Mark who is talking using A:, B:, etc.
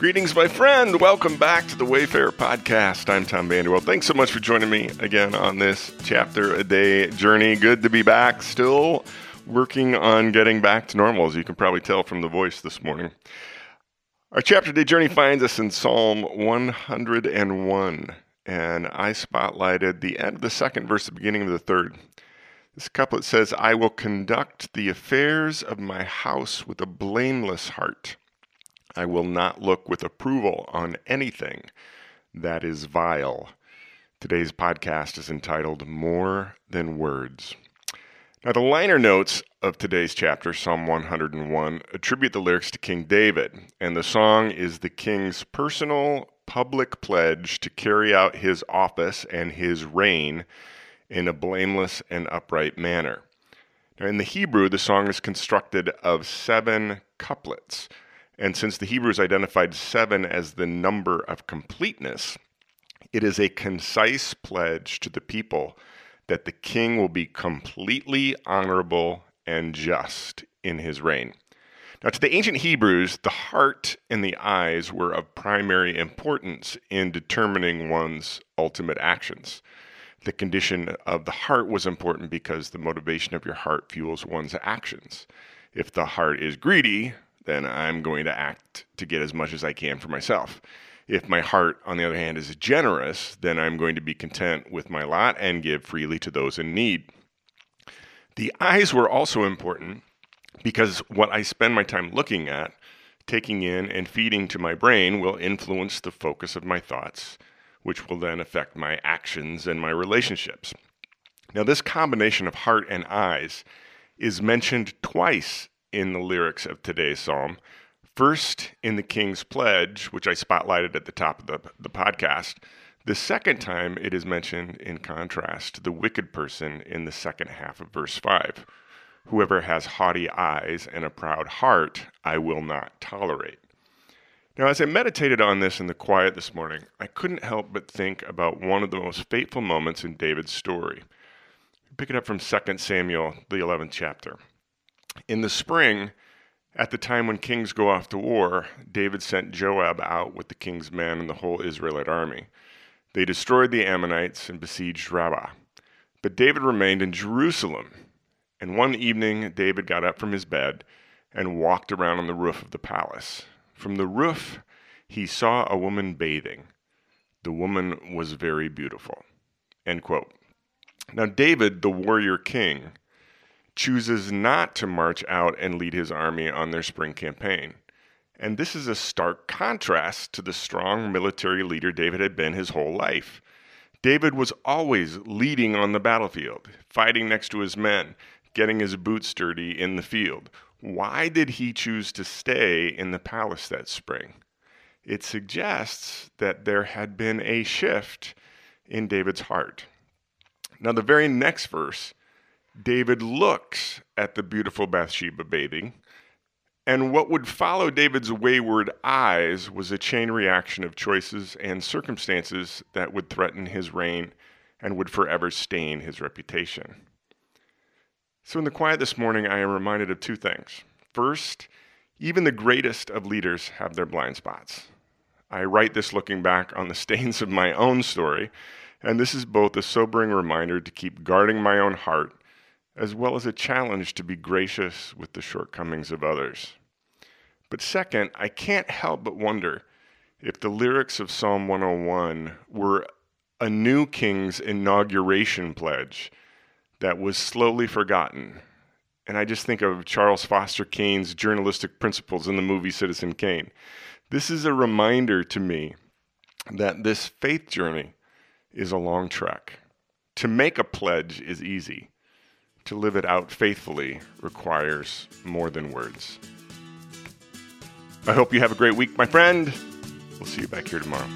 A: Greetings, my friend. Welcome back to the Wayfarer Podcast. I'm Tom Vanderwell. Thanks so much for joining me again on this chapter a day journey. Good to be back. Still working on getting back to normal, as you can probably tell from the voice this morning. Our chapter day journey finds us in Psalm 101, and I spotlighted the end of the second verse, the beginning of the third. This couplet says, I will conduct the affairs of my house with a blameless heart. I will not look with approval on anything that is vile. Today's podcast is entitled More Than Words. Now, the liner notes of today's chapter, Psalm 101, attribute the lyrics to King David, and the song is the king's personal public pledge to carry out his office and his reign in a blameless and upright manner. Now, in the Hebrew, the song is constructed of seven couplets. And since the Hebrews identified seven as the number of completeness, it is a concise pledge to the people that the king will be completely honorable and just in his reign. Now, to the ancient Hebrews, the heart and the eyes were of primary importance in determining one's ultimate actions. The condition of the heart was important because the motivation of your heart fuels one's actions. If the heart is greedy, then I'm going to act to get as much as I can for myself. If my heart, on the other hand, is generous, then I'm going to be content with my lot and give freely to those in need. The eyes were also important because what I spend my time looking at, taking in, and feeding to my brain will influence the focus of my thoughts, which will then affect my actions and my relationships. Now, this combination of heart and eyes is mentioned twice in the lyrics of today's psalm. First, in the King's Pledge, which I spotlighted at the top of the, the podcast. The second time it is mentioned in contrast to the wicked person in the second half of verse 5. Whoever has haughty eyes and a proud heart, I will not tolerate. Now, as I meditated on this in the quiet this morning, I couldn't help but think about one of the most fateful moments in David's story. Pick it up from 2 Samuel, the 11th chapter. In the spring, at the time when kings go off to war, David sent Joab out with the king's men and the whole Israelite army. They destroyed the Ammonites and besieged Rabbah. But David remained in Jerusalem. And one evening, David got up from his bed and walked around on the roof of the palace. From the roof, he saw a woman bathing. The woman was very beautiful. End quote. Now, David, the warrior king, chooses not to march out and lead his army on their spring campaign. And this is a stark contrast to the strong military leader David had been his whole life. David was always leading on the battlefield, fighting next to his men, getting his boots dirty in the field. Why did he choose to stay in the palace that spring? It suggests that there had been a shift in David's heart. Now, the very next verse David looks at the beautiful Bathsheba bathing, and what would follow David's wayward eyes was a chain reaction of choices and circumstances that would threaten his reign and would forever stain his reputation. So, in the quiet this morning, I am reminded of two things. First, even the greatest of leaders have their blind spots. I write this looking back on the stains of my own story, and this is both a sobering reminder to keep guarding my own heart as well as a challenge to be gracious with the shortcomings of others. But second, I can't help but wonder if the lyrics of Psalm 101 were a new king's inauguration pledge that was slowly forgotten. And I just think of Charles Foster Kane's journalistic principles in the movie Citizen Kane. This is a reminder to me that this faith journey is a long trek. To make a pledge is easy to live it out faithfully requires more than words. I hope you have a great week, my friend. We'll see you back here tomorrow.